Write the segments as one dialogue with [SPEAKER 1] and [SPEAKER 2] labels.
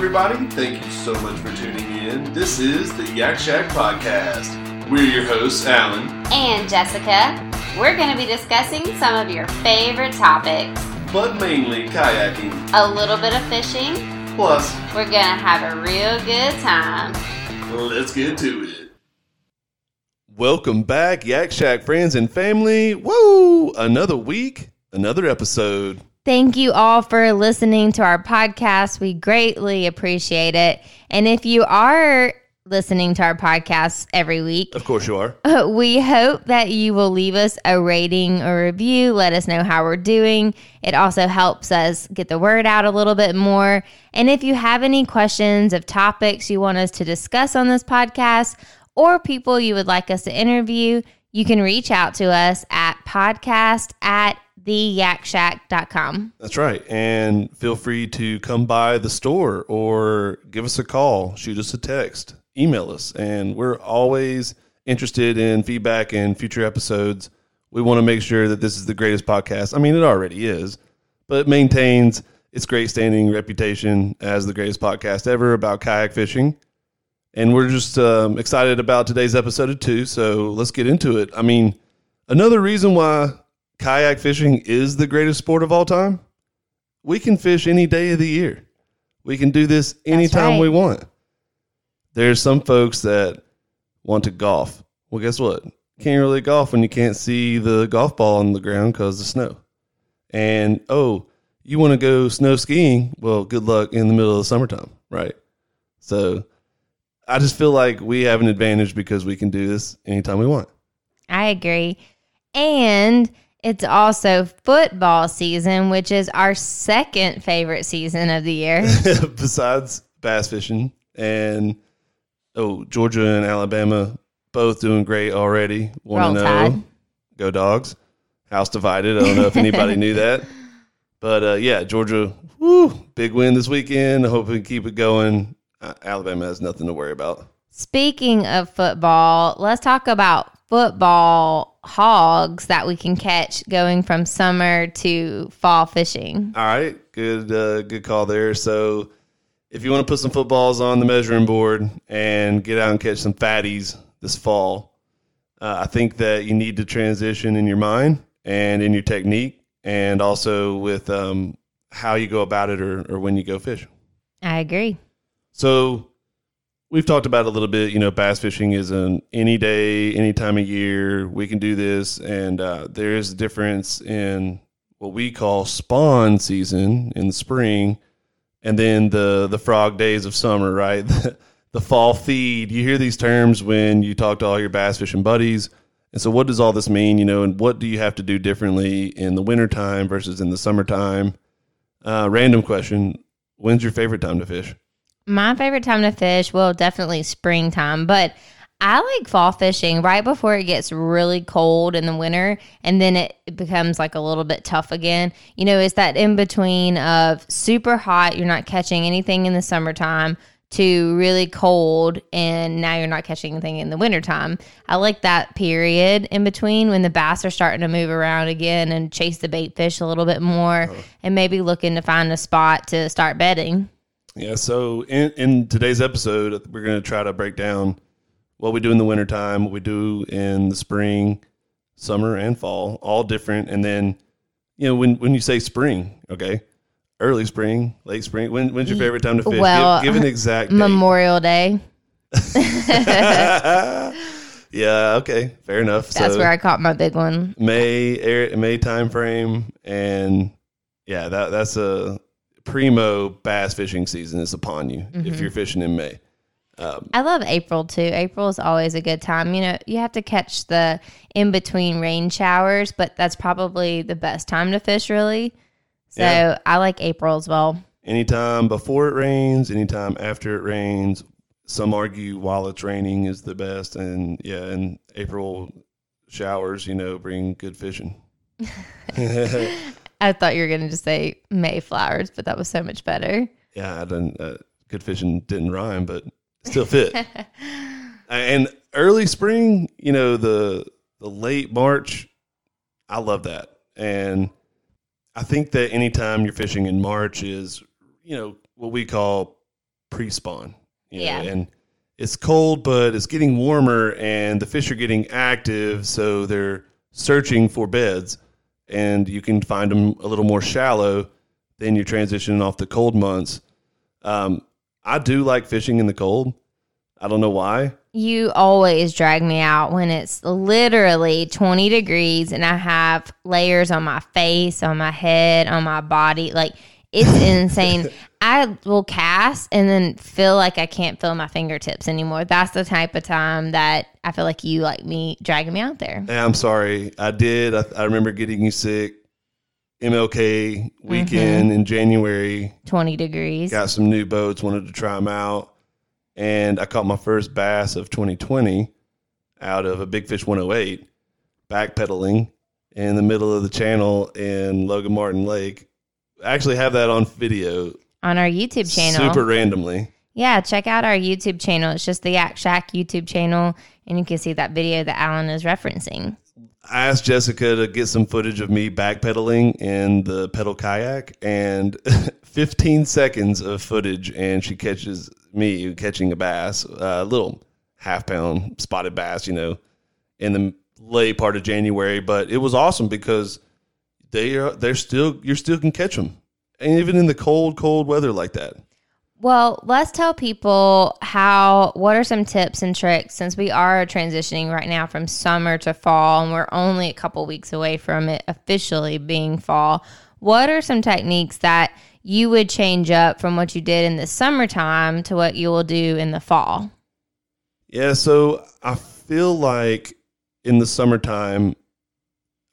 [SPEAKER 1] everybody. Thank you so much for tuning in. This is the Yak Shack Podcast. We're your hosts, Allen.
[SPEAKER 2] And Jessica. We're going to be discussing some of your favorite topics.
[SPEAKER 1] But mainly kayaking.
[SPEAKER 2] A little bit of fishing.
[SPEAKER 1] Plus,
[SPEAKER 2] we're going to have a real good time.
[SPEAKER 1] Let's get to it. Welcome back, Yak Shack friends and family. Woo! Another week, another episode.
[SPEAKER 3] Thank you all for listening to our podcast. We greatly appreciate it. And if you are listening to our podcast every week,
[SPEAKER 1] of course you are.
[SPEAKER 3] We hope that you will leave us a rating or review. Let us know how we're doing. It also helps us get the word out a little bit more. And if you have any questions of topics you want us to discuss on this podcast or people you would like us to interview, you can reach out to us at podcast at theyakshack.com.
[SPEAKER 1] That's right. And feel free to come by the store or give us a call, shoot us a text, email us. And we're always interested in feedback and future episodes. We want to make sure that this is the greatest podcast. I mean, it already is, but it maintains its great standing reputation as the greatest podcast ever about kayak fishing. And we're just um, excited about today's episode too. So let's get into it. I mean, another reason why kayak fishing is the greatest sport of all time. We can fish any day of the year. We can do this anytime right. we want. There's some folks that want to golf. Well, guess what? Can't really golf when you can't see the golf ball on the ground because of snow. And oh, you want to go snow skiing? Well, good luck in the middle of the summertime, right? So I just feel like we have an advantage because we can do this anytime we want.
[SPEAKER 3] I agree. And it's also football season, which is our second favorite season of the year.
[SPEAKER 1] Besides bass fishing and oh, Georgia and Alabama both doing great already.
[SPEAKER 3] One to know.
[SPEAKER 1] Go dogs. House divided. I don't know if anybody knew that. But uh, yeah, Georgia, woo, big win this weekend. I hope we can keep it going. Uh, Alabama has nothing to worry about.
[SPEAKER 3] Speaking of football, let's talk about football hogs that we can catch going from summer to fall fishing.
[SPEAKER 1] All right, good, uh, good call there. So, if you want to put some footballs on the measuring board and get out and catch some fatties this fall, uh, I think that you need to transition in your mind and in your technique, and also with um, how you go about it or, or when you go fish.
[SPEAKER 3] I agree.
[SPEAKER 1] So we've talked about a little bit. You know, bass fishing is an any day, any time of year. We can do this, and uh, there is a difference in what we call spawn season in the spring, and then the the frog days of summer. Right, the fall feed. You hear these terms when you talk to all your bass fishing buddies. And so, what does all this mean? You know, and what do you have to do differently in the wintertime versus in the summertime? Uh, random question: When's your favorite time to fish?
[SPEAKER 3] My favorite time to fish, well, definitely springtime, but I like fall fishing right before it gets really cold in the winter and then it becomes like a little bit tough again. You know, it's that in between of super hot, you're not catching anything in the summertime to really cold and now you're not catching anything in the wintertime. I like that period in between when the bass are starting to move around again and chase the bait fish a little bit more oh. and maybe looking to find a spot to start bedding.
[SPEAKER 1] Yeah. So in, in today's episode, we're going to try to break down what we do in the wintertime, what we do in the spring, summer, and fall, all different. And then, you know, when, when you say spring, okay, early spring, late spring, when, when's your favorite time to fish?
[SPEAKER 3] Well,
[SPEAKER 1] give, give an exact
[SPEAKER 3] date. Memorial Day.
[SPEAKER 1] yeah. Okay. Fair enough.
[SPEAKER 3] That's so where I caught my big one.
[SPEAKER 1] May air, May time frame, and yeah, that that's a primo bass fishing season is upon you mm-hmm. if you're fishing in May.
[SPEAKER 3] Um, I love April too. April is always a good time. You know, you have to catch the in between rain showers, but that's probably the best time to fish, really. So yeah. I like April as well.
[SPEAKER 1] Anytime before it rains, anytime after it rains. Some argue while it's raining is the best, and yeah, and April showers, you know, bring good fishing.
[SPEAKER 3] I thought you were going to just say Mayflowers, but that was so much better.
[SPEAKER 1] Yeah, I didn't. Uh, good fishing didn't rhyme, but still fit. and early spring, you know, the the late March, I love that. And I think that anytime you're fishing in March is, you know, what we call pre-spawn. you know,
[SPEAKER 3] Yeah.
[SPEAKER 1] and it's cold, but it's getting warmer, and the fish are getting active, so they're searching for beds, and you can find them a little more shallow. Then you're transitioning off the cold months. Um, I do like fishing in the cold. I don't know why.
[SPEAKER 3] You always drag me out when it's literally 20 degrees and I have layers on my face, on my head, on my body. Like, it's insane. I will cast and then feel like I can't feel my fingertips anymore. That's the type of time that I feel like you like me dragging me out there.
[SPEAKER 1] Yeah, I'm sorry. I did. I, I remember getting you sick. MLK weekend mm-hmm. in January.
[SPEAKER 3] 20 degrees.
[SPEAKER 1] Got some new boats. Wanted to try them out, and I caught my first bass of 2020 out of a Big Fish 108, backpedaling in the middle of the channel in Logan Martin Lake. Actually have that on video,
[SPEAKER 3] On our YouTube channel.
[SPEAKER 1] super randomly.
[SPEAKER 3] Yeah, check out our YouTube channel. It's just the Yak Shack YouTube channel, and you can see that video that Allen is referencing.
[SPEAKER 1] I asked Jessica to get some footage of me backpedaling in the pedal kayak, and 15 seconds of footage, and she catches me catching a bass, a little half pound spotted bass, you know, in the late part of January. But it was awesome because they are they're still you still can catch them, and even in the cold cold weather like that.
[SPEAKER 3] Well, let's tell people how, what are some tips and tricks since we are transitioning right now from summer to fall and we're only a couple weeks away from it officially being fall. What are some techniques that you would change up from what you did in the summertime to what you will do in the fall?
[SPEAKER 1] Yeah, so I feel like in the summertime,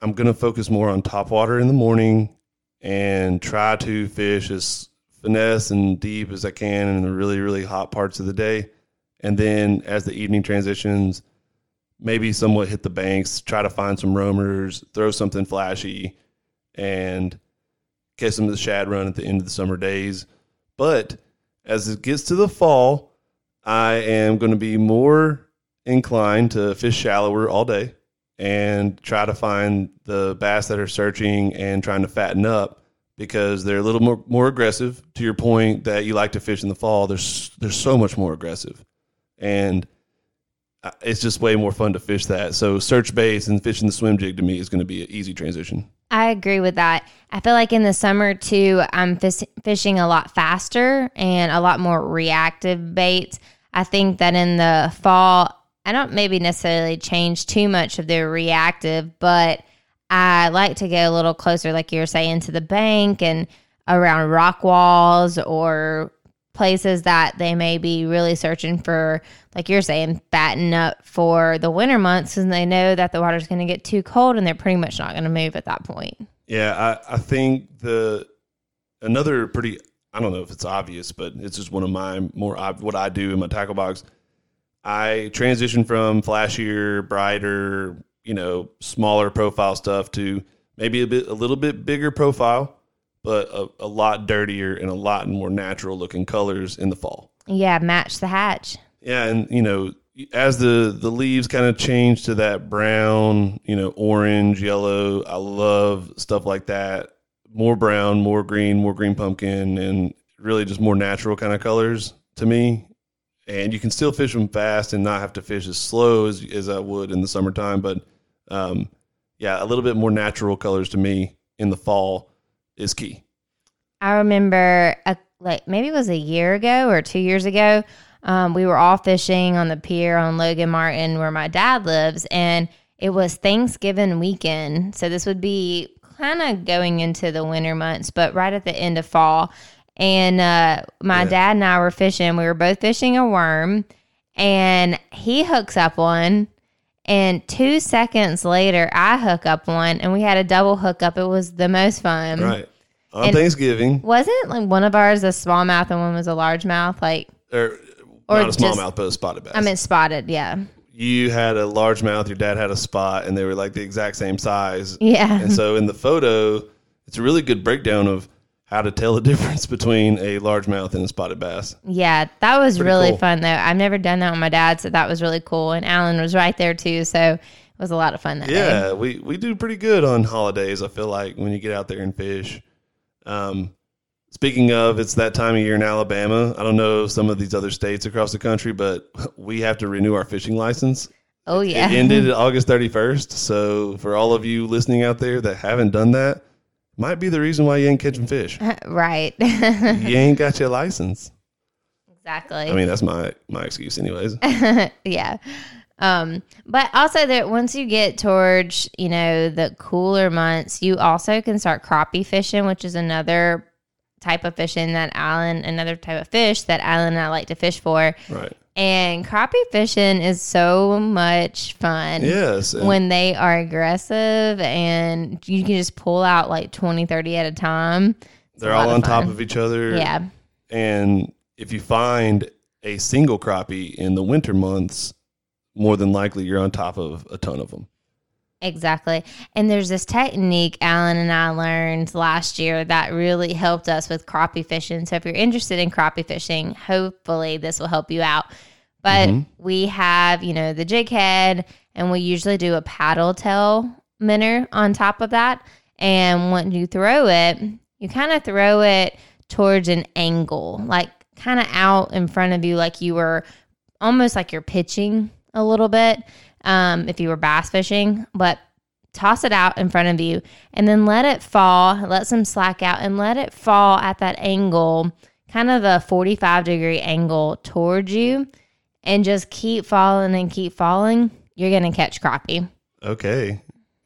[SPEAKER 1] I'm going to focus more on top water in the morning and try to fish as finesse and deep as I can in the really, really hot parts of the day. And then as the evening transitions, maybe somewhat hit the banks, try to find some roamers, throw something flashy, and catch some of the shad run at the end of the summer days. But as it gets to the fall, I am going to be more inclined to fish shallower all day and try to find the bass that are searching and trying to fatten up because they're a little more, more aggressive. To your point that you like to fish in the fall, there's they're so much more aggressive, and uh, it's just way more fun to fish that. So search base and fishing the swim jig to me is going to be an easy transition.
[SPEAKER 3] I agree with that. I feel like in the summer too, I'm fis- fishing a lot faster and a lot more reactive baits. I think that in the fall, I don't maybe necessarily change too much of the reactive, but I like to get a little closer, like you were saying, to the bank and around rock walls or places that they may be really searching for, like you're saying, fatten up for the winter months and they know that the water's going to get too cold and they're pretty much not going to move at that point.
[SPEAKER 1] Yeah, I, I think the another pretty I don't know if it's obvious, but it's just one of my more what I do in my tackle box. I transitioned from flashier, brighter, you know, smaller profile stuff to maybe a bit a little bit bigger profile, but a, a lot dirtier and a lot more natural looking colors in the fall.
[SPEAKER 3] Yeah, match the hatch.
[SPEAKER 1] Yeah, and you know, as the the leaves kind of change to that brown, you know, orange, yellow, I love stuff like that. More brown, more green, more green pumpkin, and really just more natural kind of colors to me. And you can still fish them fast and not have to fish as slow as as I would in the summertime. But um, yeah, a little bit more natural colors to me in the fall is key.
[SPEAKER 3] I remember, a, like maybe it was a year ago or two years ago. Um, we were all fishing on the pier on Logan Martin, where my dad lives, and it was Thanksgiving weekend. So this would be kind of going into the winter months, but right at the end of fall. And uh, my
[SPEAKER 1] Yeah.
[SPEAKER 3] dad and I were fishing. We were both fishing a worm, and he hooks up one. And two seconds later, I hook up one, and we had a double hookup. It was the most fun.
[SPEAKER 1] Right on
[SPEAKER 3] And-
[SPEAKER 1] Thanksgiving,
[SPEAKER 3] Wasn't like one of ours a smallmouth and one was a largemouth? Like
[SPEAKER 1] or,
[SPEAKER 3] Or
[SPEAKER 1] not a smallmouth, but a spotted bass.
[SPEAKER 3] I mean spotted, yeah.
[SPEAKER 1] you had a large mouth, your dad had a spot, and they were like the exact same size.
[SPEAKER 3] Yeah.
[SPEAKER 1] And so in the photo, it's a really good breakdown of how to tell the difference between a largemouth and a spotted bass.
[SPEAKER 3] Yeah, that was
[SPEAKER 1] Pretty
[SPEAKER 3] really
[SPEAKER 1] cool.
[SPEAKER 3] fun though. I've never done that with my dad, so that was really cool. And Allen was right there too, so it was a lot of fun that day.
[SPEAKER 1] Yeah, we, we do pretty good on holidays. I feel like when you get out there and fish, um, Speaking of, it's that time of year in Alabama. I don't know some of these other states across the country, but we have to renew our fishing license.
[SPEAKER 3] Oh yeah.
[SPEAKER 1] It ended August 31st. So for all of you listening out there that haven't done that, might be the reason why you ain't catching fish.
[SPEAKER 3] right.
[SPEAKER 1] you ain't got your license.
[SPEAKER 3] exactly.
[SPEAKER 1] I mean, that's my my excuse, anyways.
[SPEAKER 3] yeah. Um, but also that once you get towards, you know, the cooler months, you also can start crappie fishing, which is another type of fishing that Allen, another type of fish that Allen and I like to fish for.
[SPEAKER 1] right.
[SPEAKER 3] And crappie fishing is so much fun.
[SPEAKER 1] Yes.
[SPEAKER 3] When they are aggressive and you can just pull out like 20, 30 at a time. It's
[SPEAKER 1] they're
[SPEAKER 3] lot
[SPEAKER 1] all on top of each other.
[SPEAKER 3] Yeah.
[SPEAKER 1] And if you find a single crappie in the winter months, more than likely you're on top of a ton of them.
[SPEAKER 3] Exactly. And there's this technique Allen and I learned last year that really helped us with crappie fishing. So if you're interested in crappie fishing, hopefully this will help you out. But mm-hmm. we have, you know, the jig head and we usually do a paddle tail minnow on top of that. And when you throw it, you kind of throw it towards an angle, like kind of out in front of you, like you were almost like you're pitching a little bit um, if you were bass fishing, but toss it out in front of you and then let it fall, let some slack out and let it fall at that angle, kind of the 45 degree angle towards you, and just keep falling and keep falling. You're going to catch crappie.
[SPEAKER 1] Okay.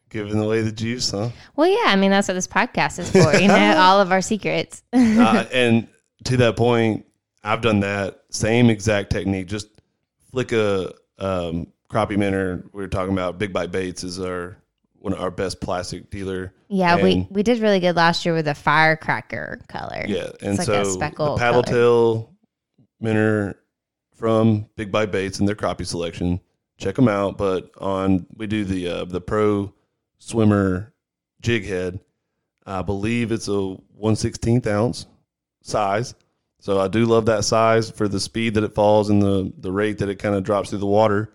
[SPEAKER 1] Giving away the juice, huh?
[SPEAKER 3] Well, yeah, I mean, that's what this podcast is for, you know, all of our secrets.
[SPEAKER 1] uh, and to that point, I've done that same exact technique. Just flick a um, crappie minnow. We were talking about Big Bite Baits is our one of our best plastic dealer.
[SPEAKER 3] Yeah, we,
[SPEAKER 1] And-
[SPEAKER 3] we did really good last year with the firecracker color.
[SPEAKER 1] Yeah, and
[SPEAKER 3] like
[SPEAKER 1] so
[SPEAKER 3] a
[SPEAKER 1] the paddle
[SPEAKER 3] color.
[SPEAKER 1] tail minnow from Big Bite Baits and their crappie selection. Check them out. But on we do the uh, the pro swimmer jig head. I believe it's a one sixteenth ounce size. So I do love that size for the speed that it falls and the the rate that it kind of drops through the water.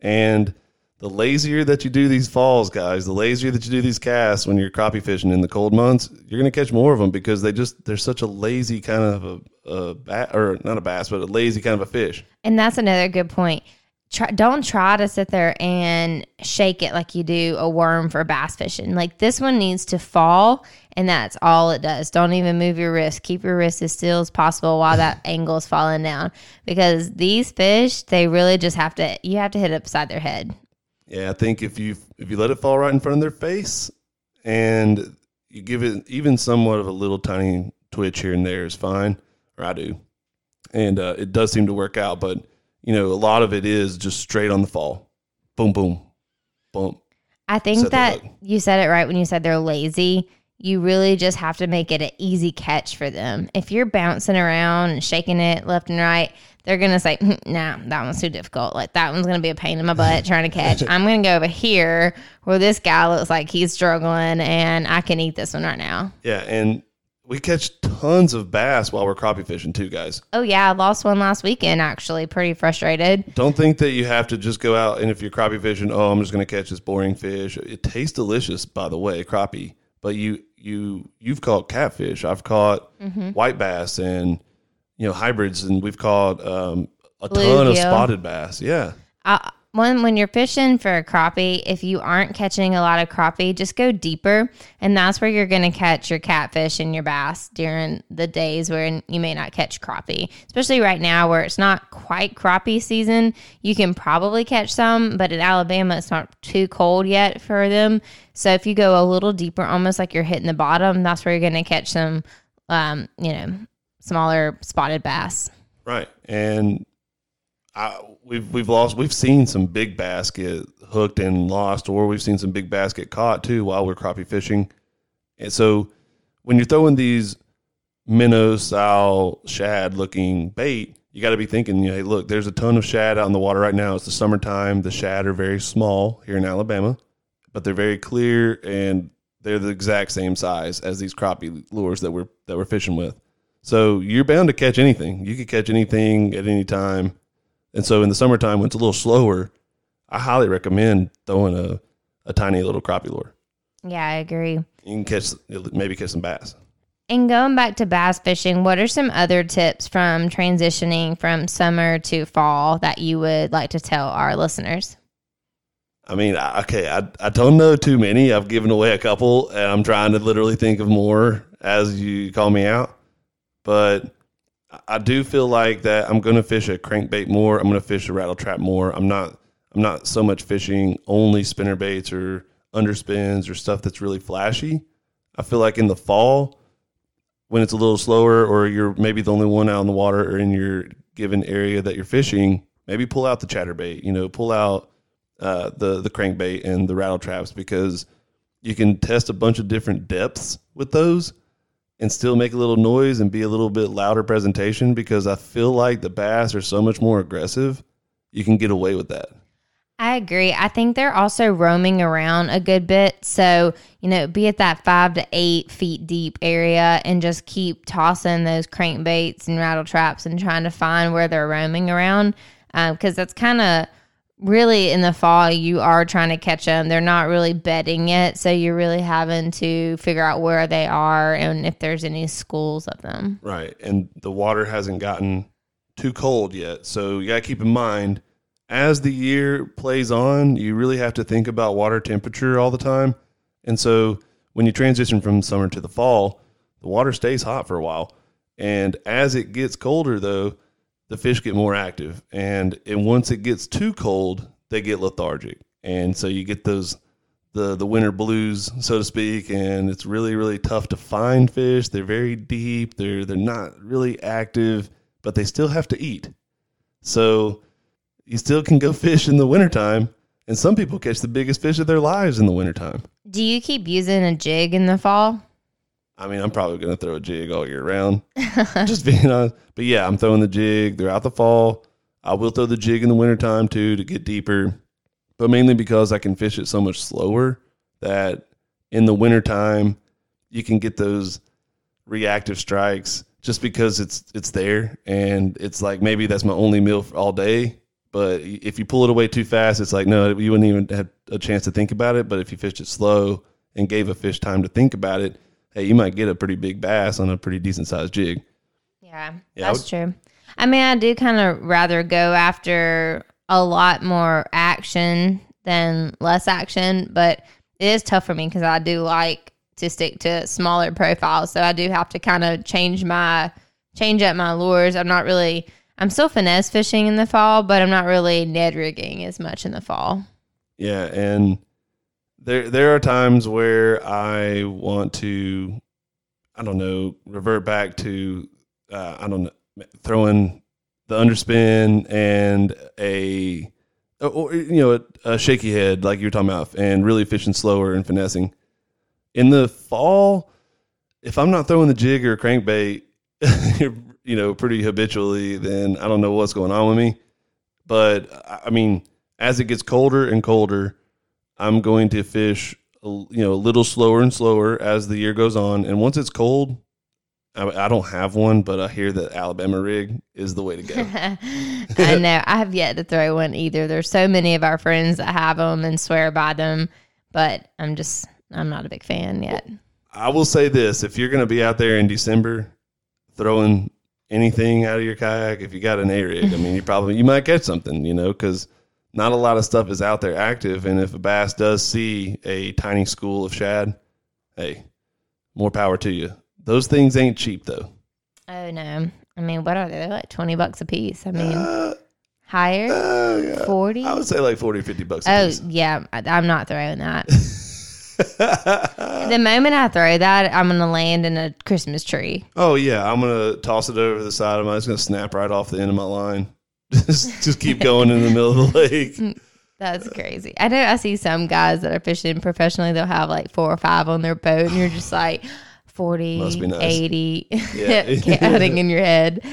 [SPEAKER 1] And the lazier that you do these falls, guys, the lazier that you do these casts when you're crappie fishing in the cold months, you're going to catch more of them because they just they're such a lazy kind of a, a bat or not a bass, but a lazy kind of a fish.
[SPEAKER 3] And that's another good point. Try, don't try to sit there and shake it like you do a worm for bass fishing. Like this one needs to fall, and that's all it does. Don't even move your wrist. Keep your wrist as still as possible while that angle is falling down. Because these fish, they really just have to. You have to hit it upside their head.
[SPEAKER 1] Yeah, I think if you if you let it fall right in front of their face and you give it even somewhat of a little tiny twitch here and there is fine, or I do, and uh, it does seem to work out. But you know, a lot of it is just straight on the fall, boom, boom, boom.
[SPEAKER 3] I think
[SPEAKER 1] Set
[SPEAKER 3] that you said it right when you said they're lazy. You really just have to make it an easy catch for them. If you're bouncing around and shaking it left and right, they're gonna say, "Hmm, "Nah, that one's too difficult. Like that one's gonna be a pain in my butt trying to catch." I'm gonna go over here where this guy looks like he's struggling, and I can eat this one right now.
[SPEAKER 1] Yeah, and we catch tons of bass while we're crappie fishing too, guys.
[SPEAKER 3] Oh yeah, I lost one last weekend. Actually, pretty frustrated.
[SPEAKER 1] Don't think that you have to just go out and if you're crappie fishing, oh, I'm just going to catch this boring fish. It tastes delicious, by the way, crappie. But you you you've caught catfish. I've caught
[SPEAKER 3] Mm-hmm.
[SPEAKER 1] white bass and you know hybrids, and we've caught um, a ton of spotted bass. Yeah,
[SPEAKER 3] uh, when when you're fishing for a crappie, if you aren't catching a lot of crappie, just go deeper, and that's where you're going to catch your catfish and your bass during the days where you may not catch crappie. Especially right now, where it's not quite crappie season, you can probably catch some, but in Alabama, it's not too cold yet for them. So if you go a little deeper, almost like you're hitting the bottom, that's where you're going to catch some, um, you know, smaller spotted bass.
[SPEAKER 1] right. And I, we've we've lost. We've seen some big bass get hooked and lost, or we've seen some big bass get caught too while we're crappie fishing. And so when you're throwing these minnow style shad looking bait, you got to be thinking, hey, look, there's a ton of shad out in the water right now. It's the summertime. The shad are very small here in Alabama, but they're very clear and they're the exact same size as these crappie lures that we're that we're fishing with. So you're bound to catch anything. You could catch anything at any time. And so in the summertime when it's a little slower, I highly recommend throwing a, a tiny little crappie lure.
[SPEAKER 3] Yeah, I agree.
[SPEAKER 1] You can catch maybe catch some bass.
[SPEAKER 3] And going back to bass fishing, what are some other tips from transitioning from summer to fall that you would like to tell our listeners?
[SPEAKER 1] I mean, okay, I, I don't know too many. I've given away a couple, and I'm trying to literally think of more as you call me out. But I- do feel like that I'm going to fish a crankbait more. I'm going to fish a rattle trap more. I'm not. I'm not so much fishing only spinner baits or underspins or stuff that's really flashy. I feel like in the fall, when it's a little slower, or you're maybe the only one out in the water or in your given area that you're fishing, maybe pull out the chatterbait. You know, pull out uh, the the crankbait and the rattle traps because you can test a bunch of different depths with those and still make a little noise and be a little bit louder presentation because I feel like the bass are so much more aggressive. You can get away with that.
[SPEAKER 3] I agree. I think they're also roaming around a good bit. So, you know, be at that five to eight feet deep area and just keep tossing those crankbaits and rattle traps and trying to find where they're roaming around. Um, because that's kind of really in the fall, you are trying to catch them. They're not really bedding yet. So you're really having to figure out where they are and if there's any schools of them.
[SPEAKER 1] Right. And the water hasn't gotten too cold yet. So you got to keep in mind as the year plays on, you really have to think about water temperature all the time. And so when you transition from summer to the fall, the water stays hot for a while. And as it gets colder, though, the fish get more active. And, and once it gets too cold, they get lethargic. And so you get those the the winter blues, so to speak, and it's really really tough to find fish. They're very deep. They're they're not really active, but they still have to eat. So you still can go fish in the wintertime, and some people catch the biggest fish of their lives in the wintertime.
[SPEAKER 3] Do you keep using a jig in the fall?
[SPEAKER 1] I mean, I'm probably going to throw a jig all year round, just being honest. But yeah, I'm throwing the jig throughout the fall. I will throw the jig in the wintertime too to get deeper, but mainly because I can fish it so much slower that in the wintertime you can get those reactive strikes just because it's it's there and it's like maybe that's my only meal all day. But if you pull it away too fast, it's like no, you wouldn't even have a chance to think about it. But if you fished it slow and gave a fish time to think about it, hey, you might get a pretty big bass on a pretty decent sized jig.
[SPEAKER 3] Yeah,
[SPEAKER 1] Yeah, I
[SPEAKER 3] that's true. I mean, I do kind of rather go after a lot more action than less action, but it is tough for me because I do like to stick to smaller profiles. So I do have to kind of change my change up my lures. I'm not really. I'm still finesse fishing in the fall, but I'm not really Ned rigging as much in the fall.
[SPEAKER 1] Yeah, and there there are times where I want to, I don't know, revert back to, uh, I don't know, throwing the underspin and a, or you know, a, a shaky head like you were talking about, and really fishing slower and finessing. In the fall, if I'm not throwing the jig or crankbait, you know, pretty habitually, then I don't know what's going on with me. But I- I mean, as it gets colder and colder, I'm going to fish, a- you know, a little slower and slower as the year goes on. And once it's cold, I, I don't have one, but I hear that Alabama rig is the way to go.
[SPEAKER 3] I know. I have yet to throw one either. There's so many of our friends that have them and swear by them, but I'm just, I'm not a big fan yet.
[SPEAKER 1] I will say this: if you're going to be out there in December throwing anything out of your kayak, if you got an A rig, I mean, you probably you might catch something, you know, because not a lot of stuff is out there active. And if a bass does see a tiny school of shad, hey, more power to you. Those things ain't cheap though.
[SPEAKER 3] Oh no. I mean, what are they? They're like 20 bucks a piece. I mean,
[SPEAKER 1] Uh,
[SPEAKER 3] higher?
[SPEAKER 1] uh, yeah.
[SPEAKER 3] 40?
[SPEAKER 1] I would say like 40 50 bucks a
[SPEAKER 3] Oh,
[SPEAKER 1] piece.
[SPEAKER 3] yeah. I, I'm not throwing that. the moment I throw that, I'm going to land in a Christmas tree.
[SPEAKER 1] oh yeah, I'm gonna toss it over the side of my. It's gonna snap right off the end of my line. Just, just keep going in the middle of the lake.
[SPEAKER 3] That's crazy. I know I see some guys that are fishing professionally, they'll have like four or five on their boat, and you're just like 40,
[SPEAKER 1] nice.
[SPEAKER 3] 80,
[SPEAKER 1] Yeah.
[SPEAKER 3] counting in your head.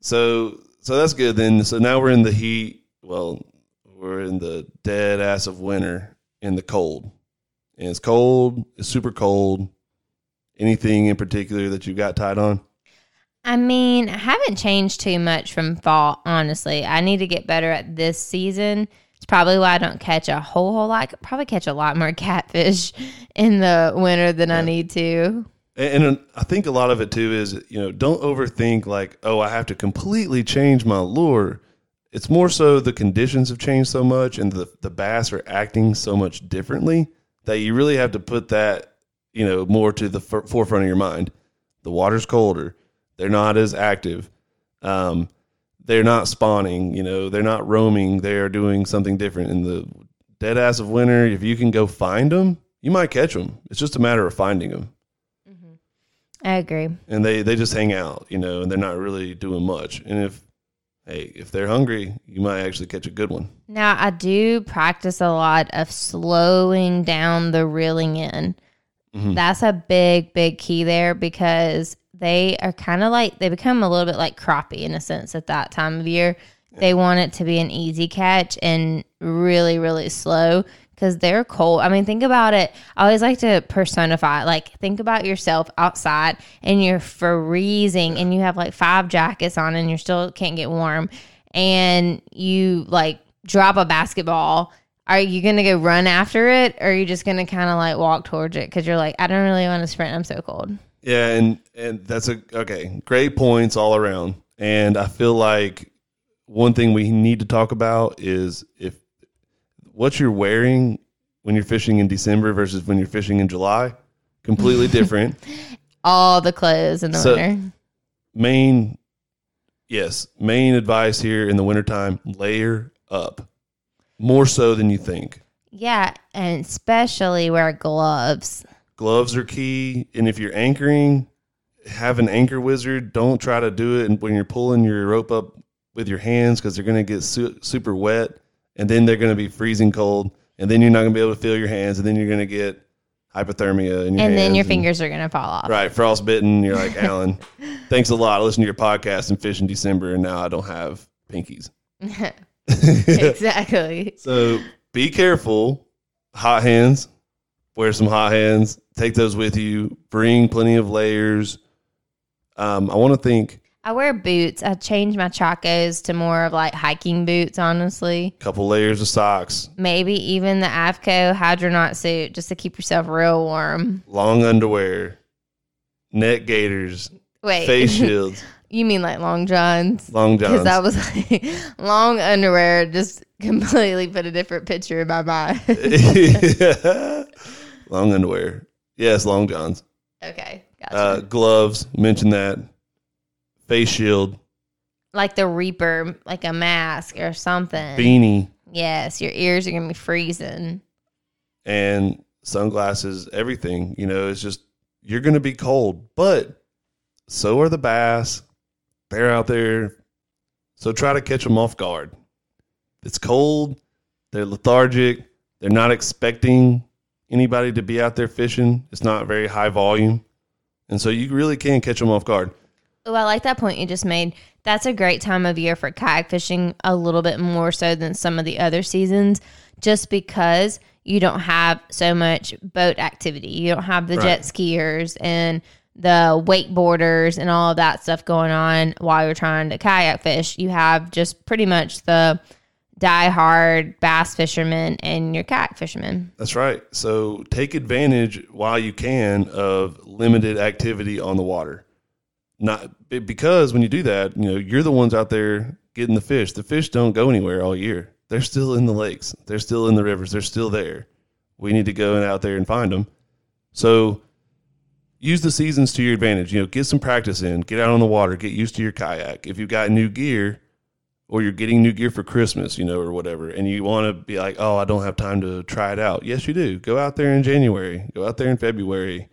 [SPEAKER 1] So so that's good then. So now we're in the heat. Well, we're in the dead ass of winter in the cold. And it's cold, it's super cold. Anything in particular that you got tied on?
[SPEAKER 3] I mean, I haven't changed too much from fall, honestly. I need to get better at this season. It's probably why I don't catch a whole whole lot. I could probably catch a lot more catfish in the winter than I need to.
[SPEAKER 1] And, and uh, I think a lot of it too is, you know, don't overthink like, oh, I have to completely change my lure. It's more so the conditions have changed so much and the, the bass are acting so much differently that you really have to put that, you know, more to the f- forefront of your mind. The water's colder. They're not as active. Um, they're not spawning, you know, they're not roaming. They are doing something different in the dead ass of winter. If you can go find them, you might catch them. It's just a matter of finding them.
[SPEAKER 3] I agree.
[SPEAKER 1] and they they just hang out, you know, and they're not really doing much. And if hey, if they're hungry, you might actually catch a good one.
[SPEAKER 3] Now, I do practice a lot of slowing down the reeling in.
[SPEAKER 1] Mhm.
[SPEAKER 3] That's a big, big key there because they are kind of like, they become a little bit like crappie in a sense at that time of year. They want it to be an easy catch and really, really slow because they're cold. I mean, think about it. I always like to personify, it. like, think about yourself outside and you're freezing and you have like five jackets on and you still can't get warm and you like drop a basketball. Are you going to go run after it or are you just going to kind of like walk towards it because you're like, I don't really want to sprint. I'm so cold.
[SPEAKER 1] Yeah, and and that's a okay, great points all around. And I feel like one thing we need to talk about is if what you're wearing when you're fishing in December versus when you're fishing in July, completely different.
[SPEAKER 3] All the clothes in the
[SPEAKER 1] So-
[SPEAKER 3] winter.
[SPEAKER 1] main yes, main advice here in the wintertime, layer up. More so than you think.
[SPEAKER 3] Yeah, and especially wear gloves.
[SPEAKER 1] Gloves are key and if you're anchoring have an anchor wizard don't try to do it when you're pulling your rope up with your hands because they're going to get su- super wet and then they're going to be freezing cold and then you're not going to be able to feel your hands and then you're going to get hypothermia
[SPEAKER 3] and then your
[SPEAKER 1] hands
[SPEAKER 3] fingers are going to fall off.
[SPEAKER 1] right frostbitten you're like allen thanks a lot i listened to your podcast and fish in december and now i don't have pinkies
[SPEAKER 3] exactly.
[SPEAKER 1] so be careful. Hot hands. Wear some hot hands. Take those with you. Bring plenty of layers. Um, I want to think
[SPEAKER 3] I wear boots. I change my chacos to more of like hiking boots, honestly.
[SPEAKER 1] a couple layers of socks,
[SPEAKER 3] Maybe even the AFTCO Hydronaut suit just to keep yourself real warm.
[SPEAKER 1] long underwear, net gaiters,
[SPEAKER 3] Wait,
[SPEAKER 1] face shields,
[SPEAKER 3] you mean like long johns?
[SPEAKER 1] long
[SPEAKER 3] Because
[SPEAKER 1] johns.
[SPEAKER 3] I was like, long underwear just completely put a different picture in my mind.
[SPEAKER 1] long underwear. Yes, long johns.
[SPEAKER 3] okay, gotcha.
[SPEAKER 1] Uh, gloves. Mention that. Face shield,
[SPEAKER 3] like the Reaper, like a mask or something.
[SPEAKER 1] beanie.
[SPEAKER 3] yes, your ears are gonna be freezing.
[SPEAKER 1] and sunglasses, everything. You know, it's just you're going to be cold, but so are the bass. They're out there, so try to catch them off guard. It's cold. They're lethargic. They're not expecting anybody to be out there fishing. It's not very high volume, and so you really can catch them off guard.
[SPEAKER 3] Oh, I like that point you just made. That's a great time of year for kayak fishing, a little bit more so than some of the other seasons, just because you don't have so much boat activity. You don't have the
[SPEAKER 1] Right.
[SPEAKER 3] jet skiers and the wakeboarders and all of that stuff going on while you're trying to kayak fish. You have just pretty much the die-hard bass fishermen and your kayak fishermen.
[SPEAKER 1] That's right. So take advantage while you can of limited activity on the water. Not because when you do that, you know, you're the ones out there getting the fish. The fish don't go anywhere all year. They're still in the lakes. They're still in the rivers. They're still there. We need to go out there and find them. So use the seasons to your advantage. You know, get some practice in, get out on the water, get used to your kayak. If you've got new gear, or you're getting new gear for Christmas, you know, or whatever, and you want to be like, oh, I don't have time to try it out. Yes, you do. Go out there in January. Go out there in February.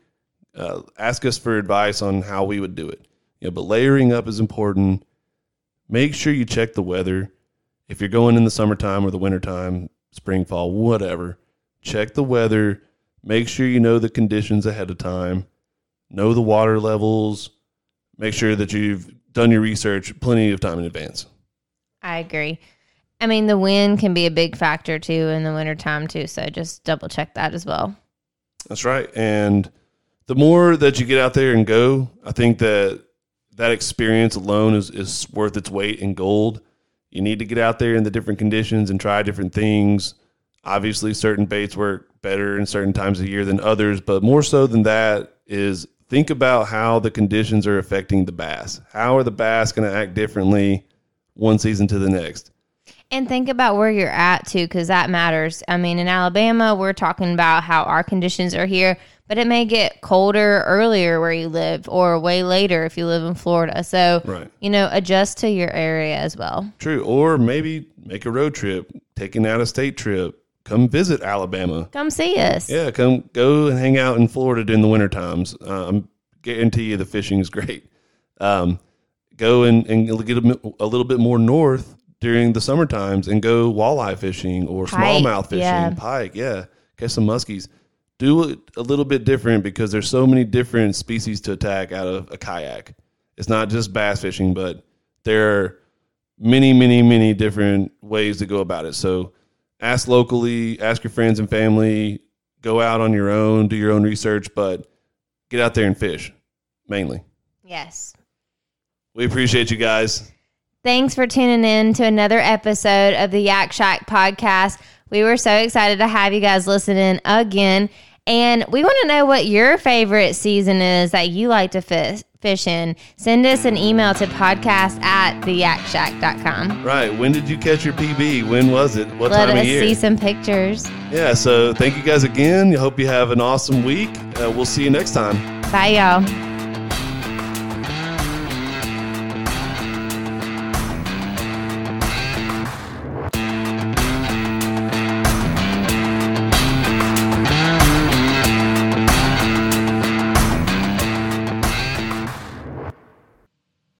[SPEAKER 1] Uh, ask us for advice on how we would do it. You know, but layering up is important. Make sure you check the weather. If you're going in the summertime or the wintertime, spring, fall, whatever, check the weather. Make sure you know the conditions ahead of time. Know the water levels. Make sure that you've done your research plenty of time in advance.
[SPEAKER 3] I agree. I mean, the wind can be a big factor too in the wintertime too, so just double check that as well.
[SPEAKER 1] That's right. And the more that you get out there and go, I think that that experience alone is, is worth its weight in gold. You need to get out there in the different conditions and try different things. Obviously, certain baits work better in certain times of year than others, but more so than that is think about how the conditions are affecting the bass. How are the bass going to act differently one season to the next?
[SPEAKER 3] And think about where you're at too, because that matters. I mean, in Alabama, we're talking about how our conditions are here, but it may get colder earlier where you live or way later if you live in Florida. So,
[SPEAKER 1] Right.
[SPEAKER 3] you know, adjust to your area as well.
[SPEAKER 1] True. Or maybe make a road trip, take an out of state trip, come visit Alabama.
[SPEAKER 3] Come see us.
[SPEAKER 1] Yeah, come go and hang out in Florida during the winter times. Um, guarantee you the fishing is great. Um, go and, and get a, a little bit more north during the summer times and go walleye fishing or smallmouth fishing,
[SPEAKER 3] yeah.
[SPEAKER 1] pike. Yeah, catch some muskies. Do it a little bit different because there's so many different species to attack out of a kayak. It's not just bass fishing, but there are many, many, many different ways to go about it. So ask locally, ask your friends and family, go out on your own, do your own research, but get out there and fish mainly.
[SPEAKER 3] Yes.
[SPEAKER 1] We appreciate you guys.
[SPEAKER 3] Thanks for tuning in to another episode of the Yak Shack podcast. We were so excited to have you guys listening again. And we want to know what your favorite season is that you like to fish, fish in. Send us an email to podcast at the theyakshack.com.
[SPEAKER 1] Right. When did you catch your PB? When was it? What
[SPEAKER 3] Let
[SPEAKER 1] time of year?
[SPEAKER 3] Let us see some pictures.
[SPEAKER 1] yeah. So thank you guys again. I hope you have an awesome week. Uh, we'll see you next time.
[SPEAKER 3] Bye, y'all.